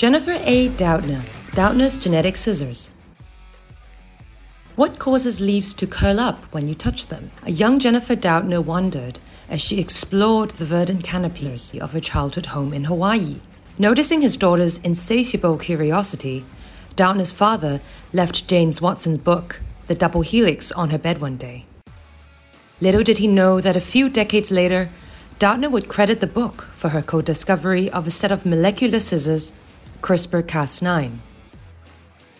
Jennifer A. Doudna, Doudna's Genetic Scissors. What causes leaves to curl up when you touch them? A young Jennifer Doudna wondered as she explored the verdant canopies of her childhood home in Hawaii. Noticing his daughter's insatiable curiosity, Doudna's father left James Watson's book, The Double Helix, on her bed one day. Little did he know that a few decades later, Doudna would credit the book for her co discovery of a set of molecular scissors, CRISPR Cas9.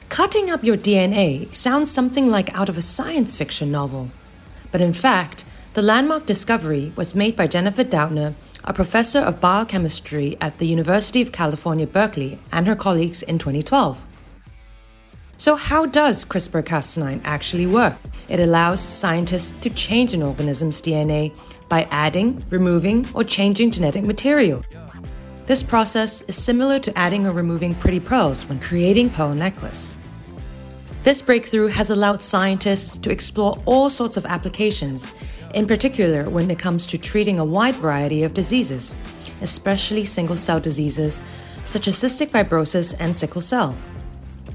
Cutting up your DNA sounds something like out of a science fiction novel, but in fact, the landmark discovery was made by Jennifer Doudna, a professor of biochemistry at the University of California, Berkeley, and her colleagues in 2012. So, how does CRISPR Cas9 actually work? It allows scientists to change an organism's DNA by adding, removing, or changing genetic material. This process is similar to adding or removing pretty pearls when creating pearl necklace. This breakthrough has allowed scientists to explore all sorts of applications, in particular when it comes to treating a wide variety of diseases, especially single cell diseases such as cystic fibrosis and sickle cell.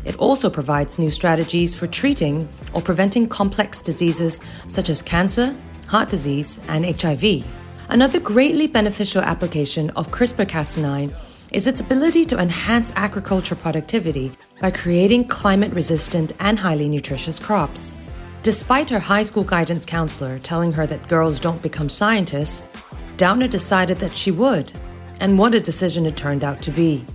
It also provides new strategies for treating or preventing complex diseases such as cancer, heart disease, and HIV. Another greatly beneficial application of CRISPR Cas9 is its ability to enhance agriculture productivity by creating climate resistant and highly nutritious crops. Despite her high school guidance counselor telling her that girls don't become scientists, Doudna decided that she would, and what a decision it turned out to be.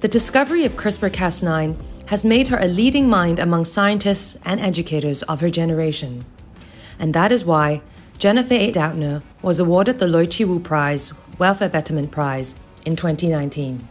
The discovery of CRISPR Cas9 has made her a leading mind among scientists and educators of her generation. And that is why Jennifer A. Doudna was awarded the Lui Che Woo Prize, Welfare Betterment Prize, in 2019.